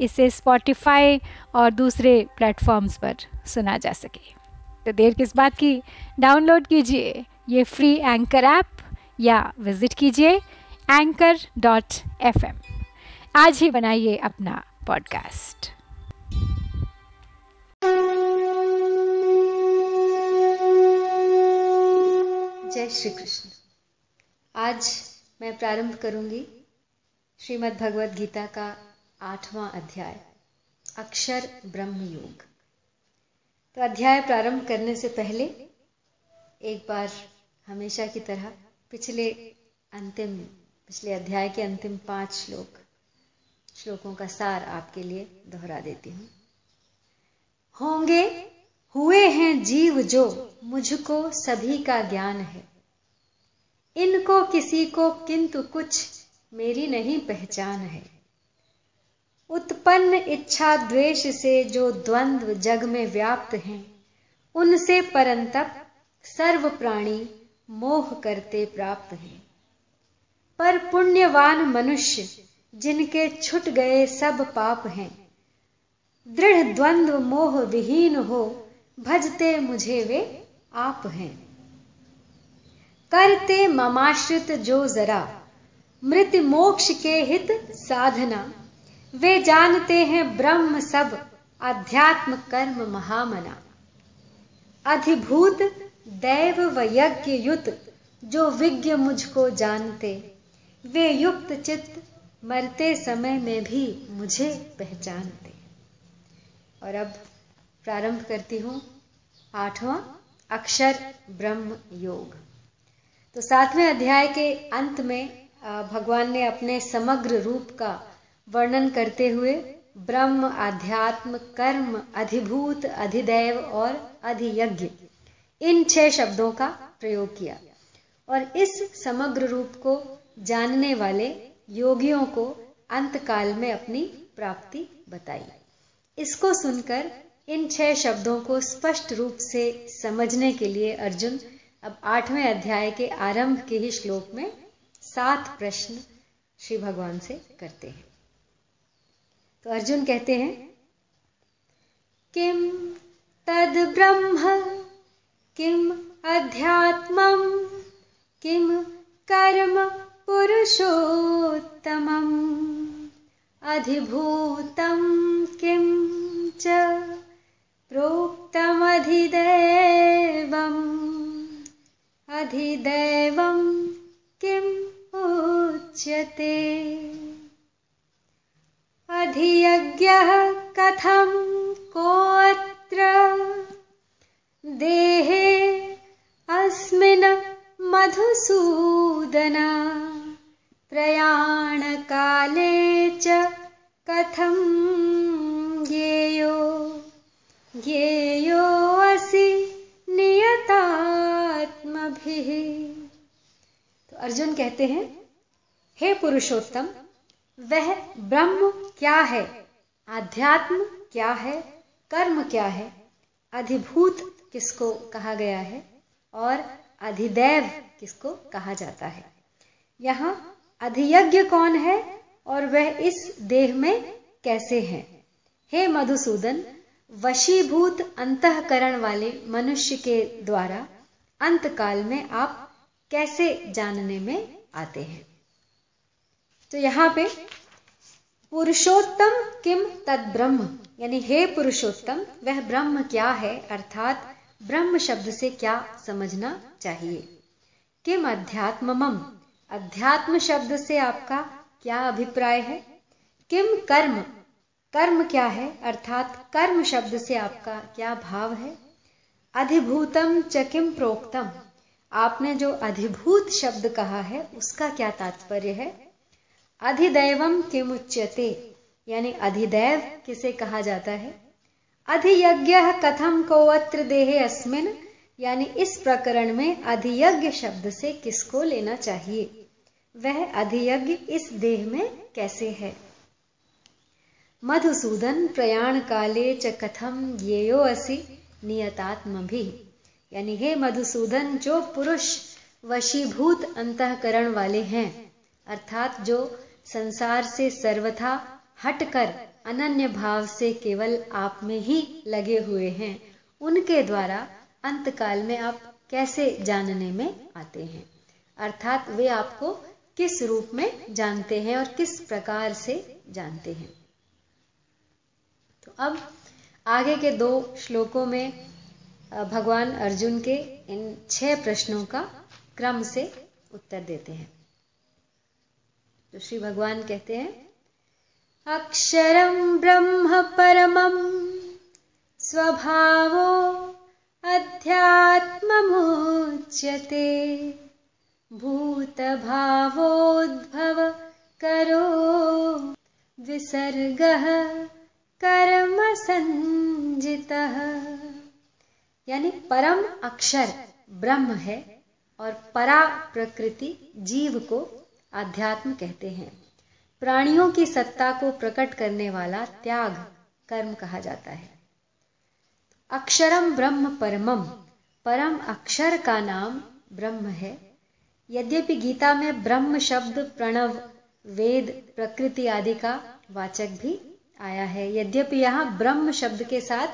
इसे स्पॉटिफाई और दूसरे प्लेटफॉर्म्स पर सुना जा सके। तो देर किस बात की? डाउनलोड कीजिए ये फ्री एंकर ऐप या विज़िट कीजिए एंकर डॉट एफ़ आज ही बनाइए अपना पॉडकास्ट जय श्री कृष्ण। आज मैं प्रारंभ करूँगी श्रीमद् भगवत गीता का आठवां अध्याय, अक्षर ब्रह्म योग तो अध्याय प्रारंभ करने से पहले एक बार हमेशा की तरह पिछले अंतिम, पिछले अध्याय के अंतिम पाँच श्लोक, श्लोकों का सार आपके लिए दोहरा देती हूँ। होंगे, हुए हैं जीव जो मुझको सभी का ज्ञान है। इनको किसी को किंतु कुछ मेरी नहीं पहचान है। उत्पन्न इच्छा द्वेष से जो द्वंद्व जग में व्याप्त हैं, उनसे परंतप सर्व प्राणी मोह करते प्राप्त हैं। पर पुण्यवान मनुष्य, जिनके छुट गए सब पाप हैं, दृढ़ द्वंद्व मोह विहीन हो भजते मुझे वे आप हैं। करते ममाश्रित जो जरा, मृत मोक्ष के हित साधना वे जानते हैं ब्रह्म सब, अध्यात्म कर्म महामना। अधिभूत दैव व यज्ञ युत, जो विज्ञ मुझको जानते। वे युक्त चित्त मरते समय में भी मुझे पहचानते। और अब प्रारंभ करती हूँ, आठवां अक्षर ब्रह्म योग। तो सातवें अध्याय के अंत में भगवान ने अपने समग्र रूप का वर्णन करते हुए ब्रह्म आध्यात्म कर्म अधिभूत अधिदैव और अधियज्ञ, इन छह शब्दों का प्रयोग किया और इस समग्र रूप को जानने वाले योगियों को अंतकाल में अपनी प्राप्ति बताई। इसको सुनकर इन छह शब्दों को स्पष्ट रूप से समझने के लिए अर्जुन अब आठवें अध्याय के आरंभ के ही श्लोक में सात प्रश्न श्री भगवान से करते हैं। तो अर्जुन कहते हैं, किम तद ब्रह्म, किम अध्यात्म, किम कर्म पुरुषोत्तम अधिभूतम किम च प्रोक्तमधिदैवम् अधिदैवम् किम् उच्यते। अधियज्ञः कथं, कोऽत्र? देहे अस्मिन् मधुसूदन, प्रयाणकाले च कथं ज्ञेयो? ज्ञेयो असि नियतात्मभिः। तो अर्जुन कहते हैं, हे पुरुषोत्तम वह ब्रह्म क्या है? आध्यात्म क्या है? कर्म क्या है? अधिभूत किसको कहा गया है? और अधिदैव किसको कहा जाता है? यहाँ अधियज्ञ कौन है और वह इस देह में कैसे है? हे मधुसूदन, वशीभूत अंतकरण वाले मनुष्य के द्वारा अंतकाल में आप कैसे जानने में आते हैं? तो यहाँ पे पुरुषोत्तम किम तद ब्रह्म? यानी हे पुरुषोत्तम, वह ब्रह्म क्या है? अर्थात ब्रह्म शब्द से क्या समझना चाहिए? किम अध्यात्मम अध्यात्म शब्द से आपका क्या अभिप्राय है? किम कर्म? कर्म क्या है? अर्थात कर्म शब्द से आपका क्या भाव है? अधिभूतम च किम प्रोक्तम? आपने जो अधिभूत शब्द कहा है, उसका क्या तात्पर्य है? अधिदैवम किमुच्यते। यानी अधिदैव किसे कहा जाता है? अधियज्ञ कथम कोवत्र देहे अस्मिन? यानी इस प्रकरण में अधियज्ञ शब्द से किसको लेना चाहिए? वह अधियज्ञ इस देह में कैसे है? मधुसूदन प्रयाण काले च कथम येयो असि नियतात्म भी यानी हे मधुसूदन, जो पुरुष वशीभूत अंतकरण वाले हैं, अर्थात जो संसार से सर्वथा हटकर अनन्य भाव से केवल आप में ही लगे हुए हैं। उनके द्वारा अंतकाल में आप कैसे जानने में आते हैं? अर्थात वे आपको किस रूप में जानते हैं और किस प्रकार से जानते हैं? तो अब आगे के दो श्लोकों में भगवान अर्जुन के इन छह प्रश्नों का क्रम से उत्तर देते हैं। तो श्री भगवान कहते हैं अक्षरम ब्रह्म परम परमम स्वभावो अध्यात्ममुच्यते, भूतभावोद्भव करो, विसर्गः कर्म संजितः यानी परम अक्षर ब्रह्म है और परा प्रकृति जीव को आध्यात्म कहते हैं। प्राणियों की सत्ता को प्रकट करने वाला त्याग कर्म कहा जाता है। अक्षरम ब्रह्म परमम, परम अक्षर का नाम ब्रह्म है। यद्यपि गीता में ब्रह्म शब्द, प्रणव, वेद, प्रकृति आदि का वाचक भी आया है। यद्यपि यहाँ ब्रह्म शब्द के साथ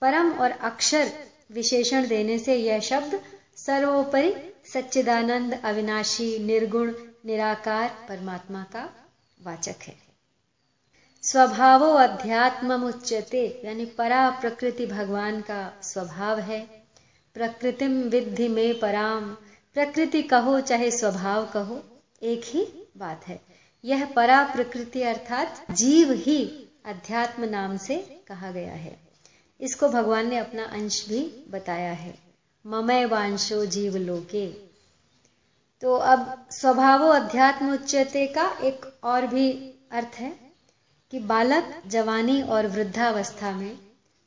परम और अक्षर विशेषण देने से यह शब्द सर्वोपरि सच्चिदानंद, अविनाशी, निर्गुण निराकार परमात्मा का वाचक है। स्वभावो अध्यात्म उच्चते यानी परा प्रकृति भगवान का स्वभाव है। प्रकृतिम विद्धि में पराम, प्रकृति कहो चाहे स्वभाव कहो, एक ही बात है। यह परा प्रकृति अर्थात जीव ही अध्यात्म नाम से कहा गया है। इसको भगवान ने अपना अंश भी बताया है। ममय वांशो जीव लोके तो अब स्वभावो अध्यात्म उच्चते का एक और भी अर्थ है कि बालक जवानी और वृद्धावस्था में,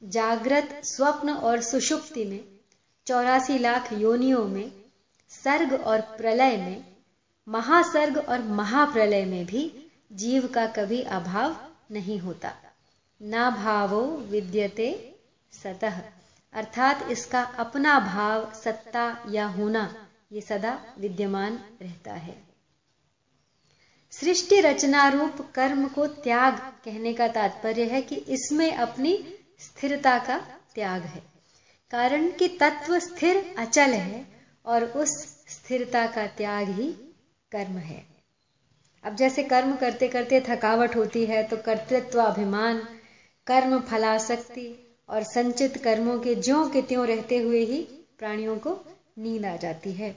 जागृत स्वप्न और सुषुप्ति में, चौरासी लाख योनियों में, सर्ग और प्रलय में, महासर्ग और महाप्रलय में भी जीव का कभी अभाव नहीं होता। ना भावो विद्यते सतह अर्थात इसका अपना भाव, सत्ता या होना ये सदा विद्यमान रहता है। सृष्टि रचना रूप कर्म को त्याग कहने का तात्पर्य है कि इसमें अपनी स्थिरता का त्याग है। कारण कि तत्व स्थिर अचल है और उस स्थिरता का त्याग ही कर्म है। अब जैसे कर्म करते करते थकावट होती है तो कर्तृत्व अभिमान कर्म फलाशक्ति और संचित कर्मों के ज्यो के त्यों रहते हुए ही प्राणियों को नींद आ जाती है।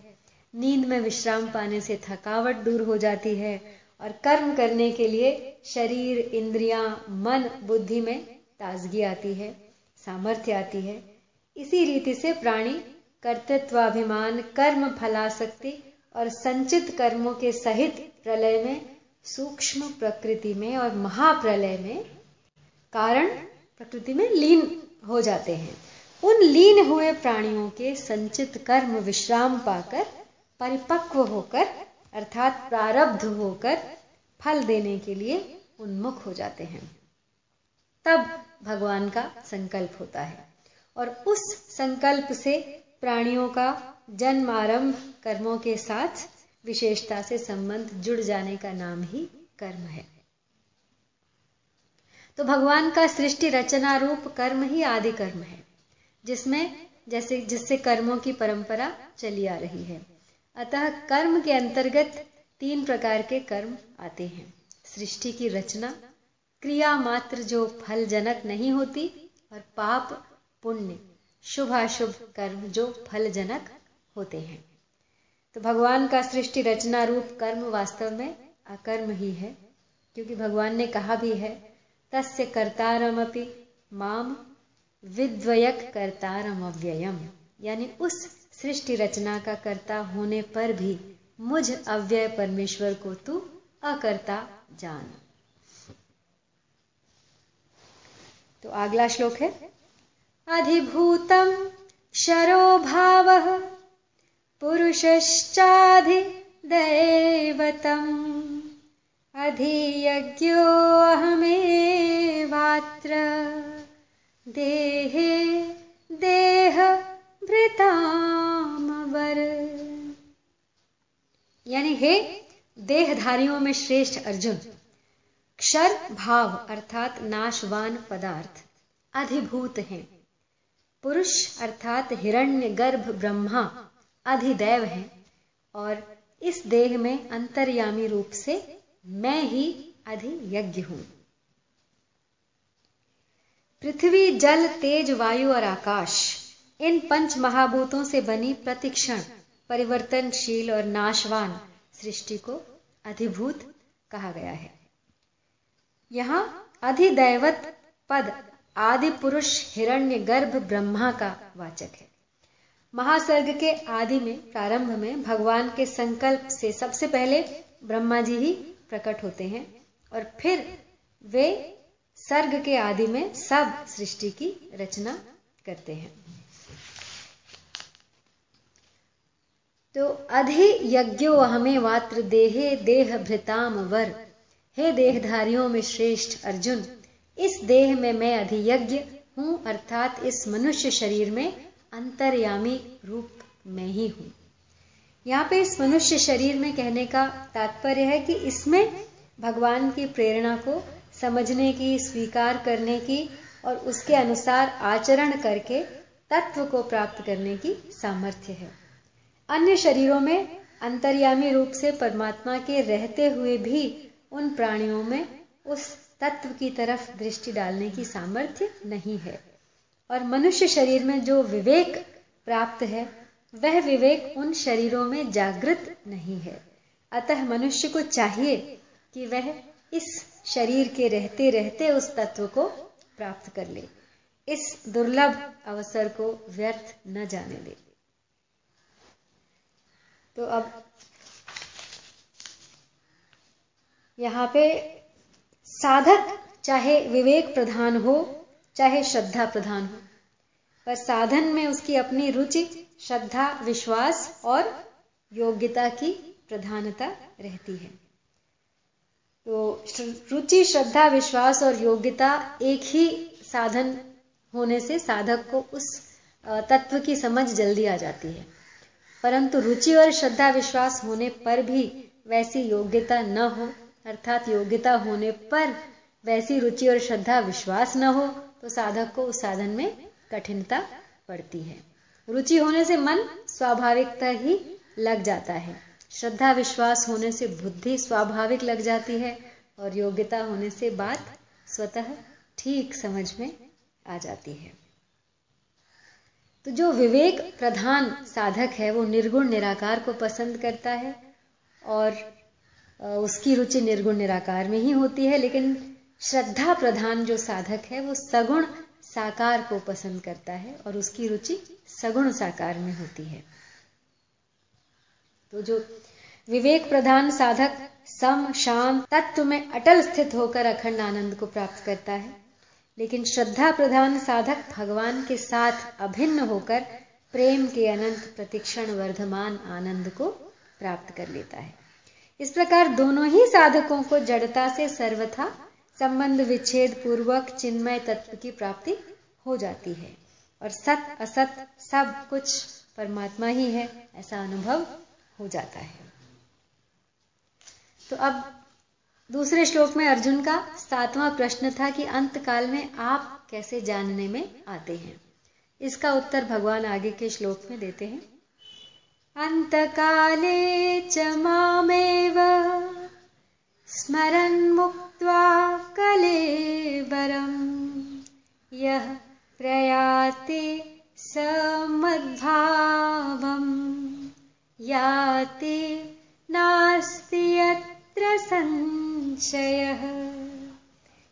नींद में विश्राम पाने से थकावट दूर हो जाती है और कर्म करने के लिए शरीर, इंद्रियाँ, मन, बुद्धि में ताजगी आती है, सामर्थ्य आती है। इसी रीति से प्राणी कर्तृत्वाभिमान, कर्म फलाशक्ति और संचित कर्मों के सहित प्रलय में, सूक्ष्म प्रकृति में और महाप्रलय में कारण प्रकृति में लीन हो जाते हैं। उन लीन हुए प्राणियों के संचित कर्म विश्राम पाकर, परिपक्व होकर, अर्थात प्रारब्ध होकर, फल देने के लिए उन्मुख हो जाते हैं। तब भगवान का संकल्प होता है और उस संकल्प से प्राणियों का जन्म आरंभ कर्मों के साथ विशेषता से संबंध जुड़ जाने का नाम ही कर्म है। तो भगवान का सृष्टि रचना रूप कर्म ही आदि कर्म है। जिसमें जैसे, जिससे कर्मों की परंपरा चली आ रही है। अतः कर्म के अंतर्गत तीन प्रकार के कर्म आते हैं। सृष्टि की रचना, क्रिया मात्र जो फल जनक नहीं होती, और पाप पुण्य शुभ अशुभ कर्म जो फल जनक होते हैं। तो भगवान का सृष्टि रचना रूप कर्म वास्तव में अकर्म ही है, क्योंकि भगवान ने कहा भी है, तस्य कर्तारमपि माम विद्वयक कर्तारम अव्ययम यानी उस सृष्टि रचना का कर्ता होने पर भी मुझ अव्यय परमेश्वर को तू अकर्ता जान। तो अगला श्लोक है। अधिभूतम शरो भाव पुरुषश्चाधिदैवतम् अधियज्ञोऽहमेवात्र देहे देहभृतामवर यानी हे देहधारियों में श्रेष्ठ अर्जुन, क्षर भाव अर्थात नाशवान पदार्थ अधिभूत हैं। पुरुष अर्थात हिरण्य गर्भ ब्रह्मा अधिदैव हैं और इस देह में अंतर्यामी रूप से मैं ही अधियज्ञ हूँ। पृथ्वी, जल, तेज, वायु और आकाश, इन पंच महाभूतों से बनी प्रतिक्षण, परिवर्तनशील और नाशवान सृष्टि को अधिभूत कहा गया है। यहाँ अधिदैवत पद आदि पुरुष हिरण्य गर्भ ब्रह्मा का वाचक है। महासर्ग के आदि में, प्रारंभ में भगवान के संकल्प से सबसे पहले ब्रह्मा जी ही प्रकट होते हैं और फिर वे सर्ग के आदि में सब सृष्टि की रचना करते हैं। तो अधि यज्ञो हमें वात्र देहे देह भृताम वर। हे देहधारियों में श्रेष्ठ अर्जुन, इस देह में मैं अधियज्ञ हूँ, अर्थात इस मनुष्य शरीर में अंतर्यामी रूप में ही हूँ। यहाँ पे इस मनुष्य शरीर में कहने का तात्पर्य है कि इसमें भगवान की प्रेरणा को समझने की, स्वीकार करने की और उसके अनुसार आचरण करके तत्व को प्राप्त करने की सामर्थ्य है। अन्य शरीरों में अंतर्यामी रूप से परमात्मा के रहते हुए भी उन प्राणियों में उस तत्व की तरफ़ दृष्टि डालने की सामर्थ्य नहीं है। और मनुष्य शरीर में जो विवेक प्राप्त है, वह विवेक उन शरीरों में जागृत नहीं है। अतः मनुष्य को चाहिए कि वह इस शरीर के रहते रहते उस तत्व को प्राप्त कर ले। इस दुर्लभ अवसर को व्यर्थ न जाने दे। तो अब यहाँ पे साधक चाहे विवेक प्रधान हो, चाहे श्रद्धा प्रधान हो, पर साधन में उसकी अपनी रुचि, श्रद्धा, विश्वास और योग्यता की प्रधानता रहती है। तो रुचि, श्रद्धा, विश्वास और योग्यता एक ही साधन होने से साधक को उस तत्व की समझ जल्दी आ जाती है। परंतु रुचि और श्रद्धा, विश्वास होने पर भी वैसी योग्यता न हो, अर्थात योग्यता होने पर वैसी रुचि और श्रद्धा, विश्वास न हो तो साधक को उस साधन में कठिनता पड़ती है। रुचि होने से मन स्वाभाविकता ही लग जाता है। श्रद्धा विश्वास होने से बुद्धि स्वाभाविक लग जाती है और योग्यता होने से बात स्वतः ठीक समझ में आ जाती है। तो जो विवेक प्रधान साधक है, वो निर्गुण निराकार को पसंद करता है और उसकी रुचि निर्गुण निराकार में ही होती है, लेकिन श्रद्धा प्रधान जो साधक है, वो सगुण साकार को पसंद करता है और उसकी रुचि सगुण साकार में होती है। तो जो विवेक प्रधान साधक, सम शांत तत्व में अटल स्थित होकर अखंड आनंद को प्राप्त करता है। लेकिन श्रद्धा प्रधान साधक भगवान के साथ अभिन्न होकर प्रेम के अनंत प्रतिक्षण वर्धमान आनंद को प्राप्त कर लेता है। इस प्रकार दोनों ही साधकों को जड़ता से सर्वथा संबंध विच्छेद पूर्वक चिन्मय तत्व की प्राप्ति हो जाती है। और सत, असत सब कुछ परमात्मा ही है, ऐसा अनुभव हो जाता है। तो अब दूसरे श्लोक में अर्जुन का सातवां प्रश्न था कि अंत काल में आप कैसे जानने में आते हैं। इसका उत्तर भगवान आगे के श्लोक में देते हैं। अन्तकाले च मामेव स्मरन्मुक्त्वा कलेबरम् यः प्रयाति स मद्भावम् याति नास्ति यत्र संशयः।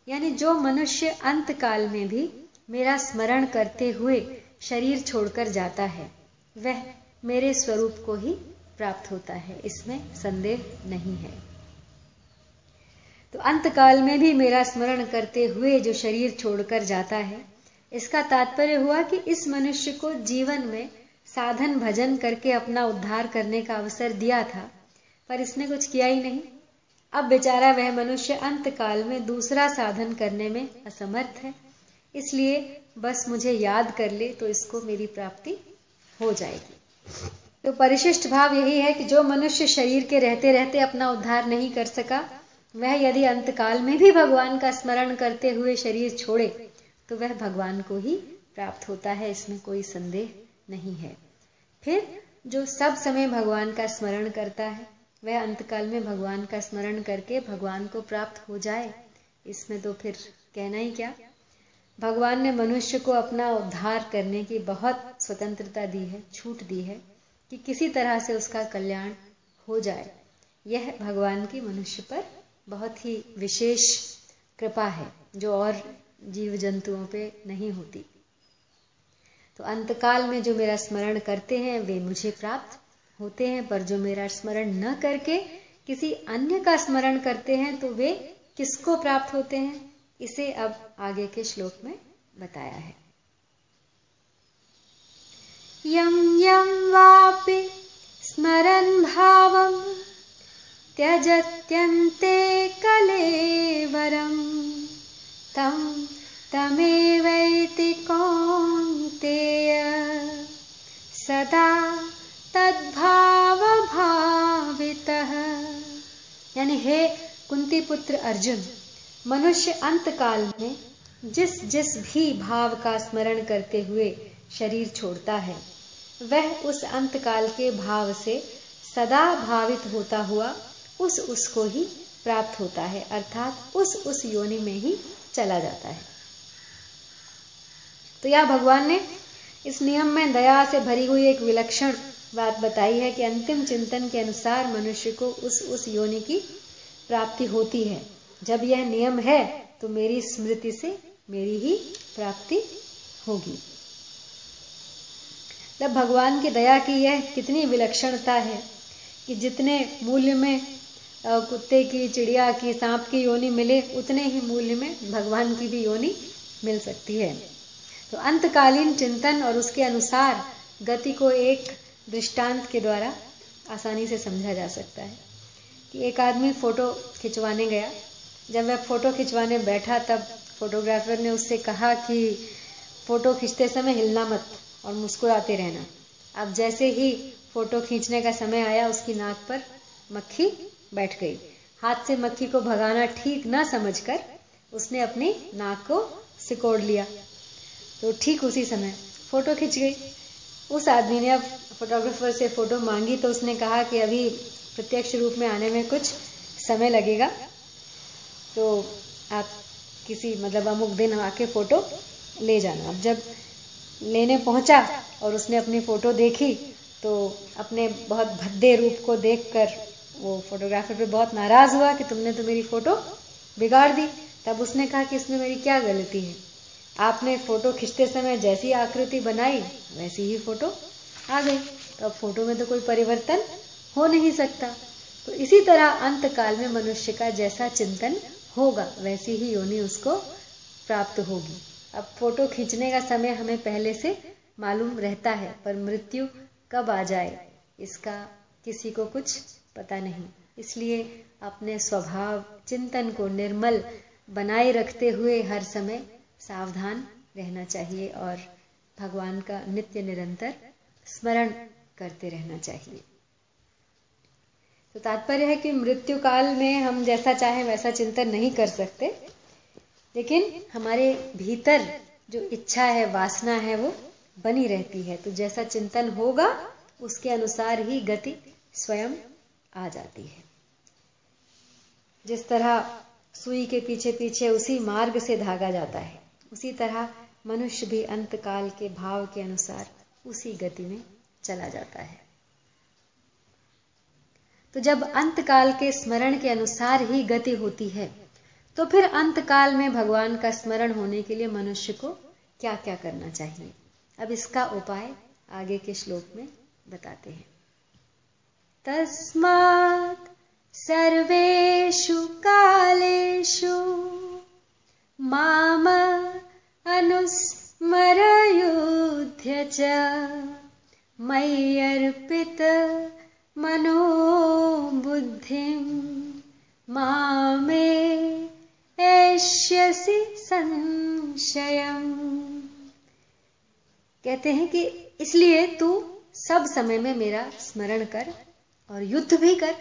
यानी जो मनुष्य अंत काल में भी मेरा स्मरण करते हुए शरीर छोड़कर जाता है, वह मेरे स्वरूप को ही प्राप्त होता है, इसमें संदेह नहीं है। तो अंत काल में भी मेरा स्मरण करते हुए जो शरीर छोड़कर जाता है, इसका तात्पर्य हुआ कि इस मनुष्य को जीवन में साधन भजन करके अपना उद्धार करने का अवसर दिया था, पर इसने कुछ किया ही नहीं। अब बेचारा वह मनुष्य अंत काल में दूसरा साधन करने में असमर्थ है। इसलिए बस मुझे याद कर ले तो इसको मेरी प्राप्ति हो जाएगी। तो परिशिष्ट भाव यही है कि जो मनुष्य शरीर के रहते रहते अपना उद्धार नहीं कर सका, वह यदि अंतकाल में भी भगवान का स्मरण करते हुए शरीर छोड़े तो वह भगवान को ही प्राप्त होता है, इसमें कोई संदेह नहीं है। फिर जो सब समय भगवान का स्मरण करता है, वह अंतकाल में भगवान का स्मरण करके भगवान को प्राप्त हो जाए, इसमें तो फिर कहना ही क्या? भगवान ने मनुष्य को अपना उद्धार करने की बहुत स्वतंत्रता दी है, छूट दी है कि किसी तरह से उसका कल्याण हो जाए। यह भगवान की मनुष्य पर बहुत ही विशेष कृपा है, जो और जीव जंतुओं पे नहीं होती। तो अंतकाल में जो मेरा स्मरण करते हैं, वे मुझे प्राप्त होते हैं, पर जो मेरा स्मरण न करके किसी अन्य का स्मरण करते हैं तो वे किसको प्राप्त होते हैं? इसे अब आगे के श्लोक में बताया है। यम यम वापि स्मरण भावम त्यजत्यन्ते कलेवरम तम तमेवैति कौन्तेय सदा तद्भाव भावितः यानी हे कुंती पुत्र अर्जुन, मनुष्य अंत काल में जिस जिस भी भाव का स्मरण करते हुए शरीर छोड़ता है, वह उस अंत काल के भाव से सदा भावित होता हुआ उस उसको ही प्राप्त होता है, अर्थात उस उस योनि में ही चला जाता है। तो यह भगवान ने इस नियम में दया से भरी हुई एक विलक्षण बात बताई है कि अंतिम चिंतन के अनुसार मनुष्य को उस उस योनि की प्राप्ति होती है। जब यह नियम है तो मेरी स्मृति से मेरी ही प्राप्ति होगी। तब भगवान की दया की यह कितनी विलक्षणता है कि जितने मूल्य में कुत्ते की, चिड़िया की, सांप की योनि मिले, उतने ही मूल्य में भगवान की भी योनि मिल सकती है। तो अंतकालीन चिंतन और उसके अनुसार गति को एक दृष्टांत के द्वारा आसानी से समझा जा सकता है कि एक आदमी फ़ोटो खिंचवाने गया। जब वह फ़ोटो खिंचवाने बैठा, तब फोटोग्राफर ने उससे कहा कि फ़ोटो खींचते समय हिलना मत और मुस्कुराते रहना। अब जैसे ही फ़ोटो खींचने का समय आया, उसकी नाक पर मक्खी बैठ गई। हाथ से मक्खी को भगाना ठीक ना समझकर उसने अपनी नाक को सिकोड़ लिया। तो ठीक उसी समय फ़ोटो खिंच गई। उस आदमी ने अब फोटोग्राफर से फ़ोटो मांगी तो उसने कहा कि अभी प्रत्यक्ष रूप में आने में कुछ समय लगेगा। तो आप किसी मतलब अमुक दिन आके फ़ोटो ले जाना। अब जब लेने पहुँचा और उसने अपनी फ़ोटो देखी तो अपने बहुत भद्दे रूप को देखकर वो फोटोग्राफर पे बहुत नाराज़ हुआ कि तुमने तो मेरी फ़ोटो बिगाड़ दी। तब उसने कहा कि इसमें मेरी क्या गलती है? आपने फ़ोटो खींचते समय जैसी आकृति बनाई, वैसी ही फ़ोटो आ गई। तो अब फ़ोटो में तो कोई परिवर्तन हो नहीं सकता। तो इसी तरह अंत काल में मनुष्य का जैसा चिंतन होगा, वैसी ही योनि उसको प्राप्त होगी। अब फ़ोटो खींचने का समय हमें पहले से मालूम रहता है, पर मृत्यु कब आ जाए, इसका किसी को कुछ पता नहीं। इसलिए अपने स्वभाव, चिंतन को निर्मल बनाए रखते हुए हर समय सावधान रहना चाहिए और भगवान का नित्य निरंतर स्मरण करते रहना चाहिए। तो तात्पर्य है कि मृत्यु काल में हम जैसा चाहें वैसा चिंतन नहीं कर सकते, लेकिन हमारे भीतर जो इच्छा है, वासना है, वो बनी रहती है। तो जैसा चिंतन होगा, उसके अनुसार ही गति स्वयं आ जाती है। जिस तरह सुई के पीछे पीछे उसी मार्ग से धागा जाता है उसी तरह मनुष्य भी अंतकाल के भाव के अनुसार उसी गति में चला जाता है। तो जब अंतकाल के स्मरण के अनुसार ही गति होती है तो फिर अंतकाल में भगवान का स्मरण होने के लिए मनुष्य को क्या क्या करना चाहिए? अब इसका उपाय आगे के श्लोक में बताते हैं। तस्मात् सर्वेषु कालेषु माम अनुस्मरयुध्य च। मय्यर्पित मनोबुद्धिं मामे एष्यसि संशयम्। कहते हैं कि इसलिए तू सब समय में मेरा स्मरण कर और युद्ध भी कर।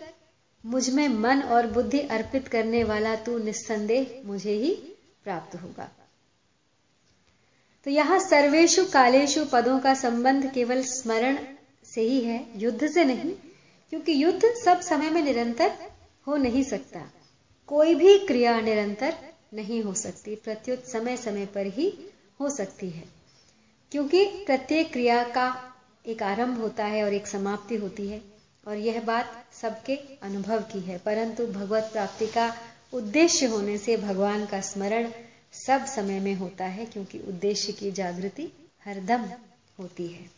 मुझमें मन और बुद्धि अर्पित करने वाला तू निस्संदेह मुझे ही प्राप्त होगा। तो यहाँ सर्वेशु कालेशु पदों का संबंध केवल स्मरण से ही है, युद्ध से नहीं, क्योंकि युद्ध सब समय में निरंतर हो नहीं सकता। कोई भी क्रिया निरंतर नहीं हो सकती, प्रत्युत समय समय पर ही हो सकती है। क्योंकि प्रत्येक क्रिया का एक आरंभ होता है और एक समाप्ति होती है, और यह बात सबके अनुभव की है। परंतु भगवत प्राप्ति का उद्देश्य होने से भगवान का स्मरण सब समय में होता है क्योंकि उद्देश्य की जागृति हरदम होती है।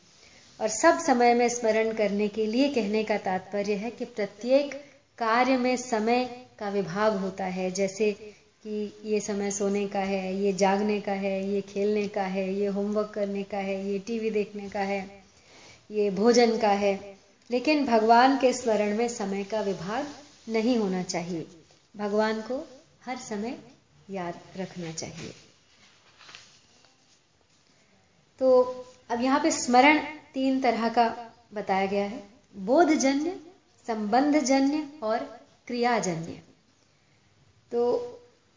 और सब समय में स्मरण करने के लिए कहने का तात्पर्य है कि प्रत्येक कार्य में समय का विभाग होता है। जैसे कि ये समय सोने का है, ये जागने का है, ये खेलने का है, ये होमवर्क करने का है, ये टीवी देखने का है, ये भोजन का है। लेकिन भगवान के स्मरण में समय का विभाग नहीं होना चाहिए। भगवान को हर समय याद रखना चाहिए। तो अब यहाँ पे स्मरण तीन तरह का बताया गया है। बोधजन्य, संबंधजन्य और क्रियाजन्य। तो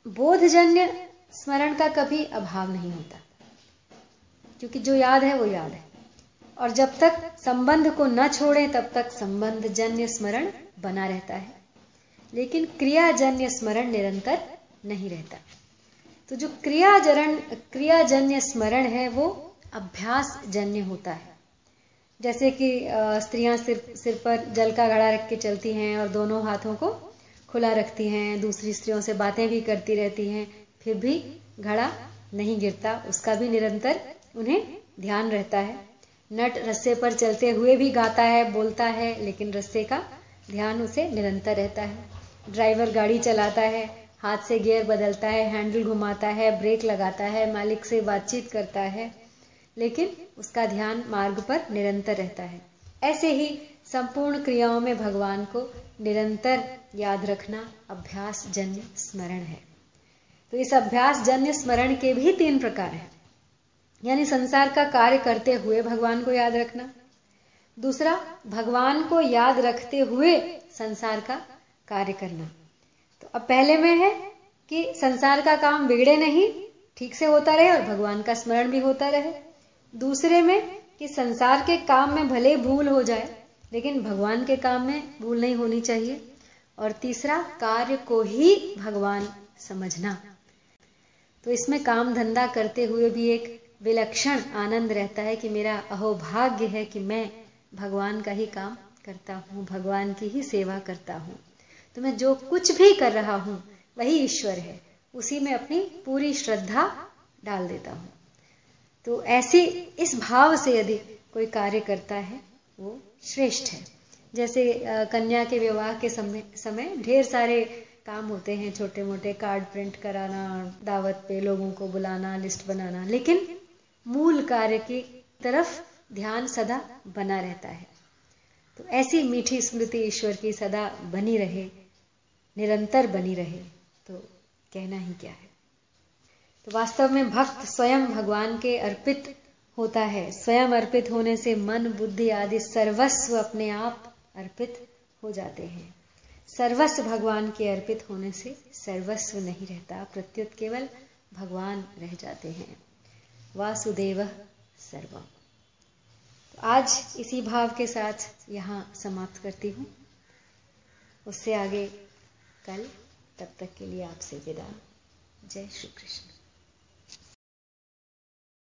बोधजन्य स्मरण का कभी अभाव नहीं होता, क्योंकि जो याद है वो याद है। और जब तक संबंध को न छोड़ें, तब तक संबंध जन्य स्मरण बना रहता है। लेकिन क्रियाजन्य स्मरण निरंतर नहीं रहता। तो जो क्रियाजरण, क्रियाजन्य स्मरण है, वो अभ्यास जन्य होता है। जैसे कि स्त्रियाँ सिर सिर पर जल का घड़ा रख के चलती हैं और दोनों हाथों को खुला रखती हैं, दूसरी स्त्रियों से बातें भी करती रहती हैं, फिर भी घड़ा नहीं गिरता, उसका भी निरंतर उन्हें ध्यान रहता है। नट रस्से पर चलते हुए भी गाता है, बोलता है, लेकिन रस्से का ध्यान उसे निरंतर रहता है। ड्राइवर गाड़ी चलाता है हाथ से गियर बदलता है, हैंडल घुमाता है, ब्रेक लगाता है, मालिक से बातचीत करता है, लेकिन उसका ध्यान मार्ग पर निरंतर रहता है। ऐसे ही संपूर्ण क्रियाओं में भगवान को निरंतर याद रखना अभ्यास जन्य स्मरण है। तो इस अभ्यास जन्य स्मरण के भी तीन प्रकार हैं। यानी संसार का कार्य करते हुए भगवान को याद रखना, दूसरा, भगवान को याद रखते हुए संसार का कार्य करना तो अब पहले में है कि संसार का काम बिगड़े नहीं, ठीक से होता रहे और भगवान का स्मरण भी होता रहे। दूसरे में कि संसार के काम में भले भूल हो जाए, लेकिन भगवान के काम में भूल नहीं होनी चाहिए। और तीसरा, कार्य को ही भगवान समझना। तो इसमें काम धंधा करते हुए भी एक विलक्षण आनंद रहता है कि मेरा अहोभाग्य है कि मैं भगवान का ही काम करता हूँ, भगवान की ही सेवा करता हूँ। तो मैं जो कुछ भी कर रहा हूँ, वही ईश्वर है। उसी में अपनी पूरी श्रद्धा डाल देता हूँ। तो ऐसे इस भाव से यदि कोई कार्य करता है, वो श्रेष्ठ है। जैसे कन्या के विवाह के समय समय ढेर सारे काम होते हैं छोटे मोटे कार्ड प्रिंट कराना, दावत पे लोगों को बुलाना, लिस्ट बनाना, लेकिन मूल कार्य की तरफ़ ध्यान सदा बना रहता है। तो ऐसी मीठी स्मृति ईश्वर की सदा बनी रहे निरंतर बनी रहे तो कहना ही क्या है? तो वास्तव में भक्त स्वयं भगवान के अर्पित होता है। स्वयं अर्पित होने से मन, बुद्धि आदि सर्वस्व अपने आप अर्पित हो जाते हैं। सर्वस्व भगवान के अर्पित होने से सर्वस्व नहीं रहता, प्रत्युत केवल भगवान रह जाते हैं। वासुदेव सर्वम। तो आज इसी भाव के साथ यहाँ समाप्त करती हूँ। उससे आगे कल तब तक के लिए आपसे विदा। जय श्री कृष्ण।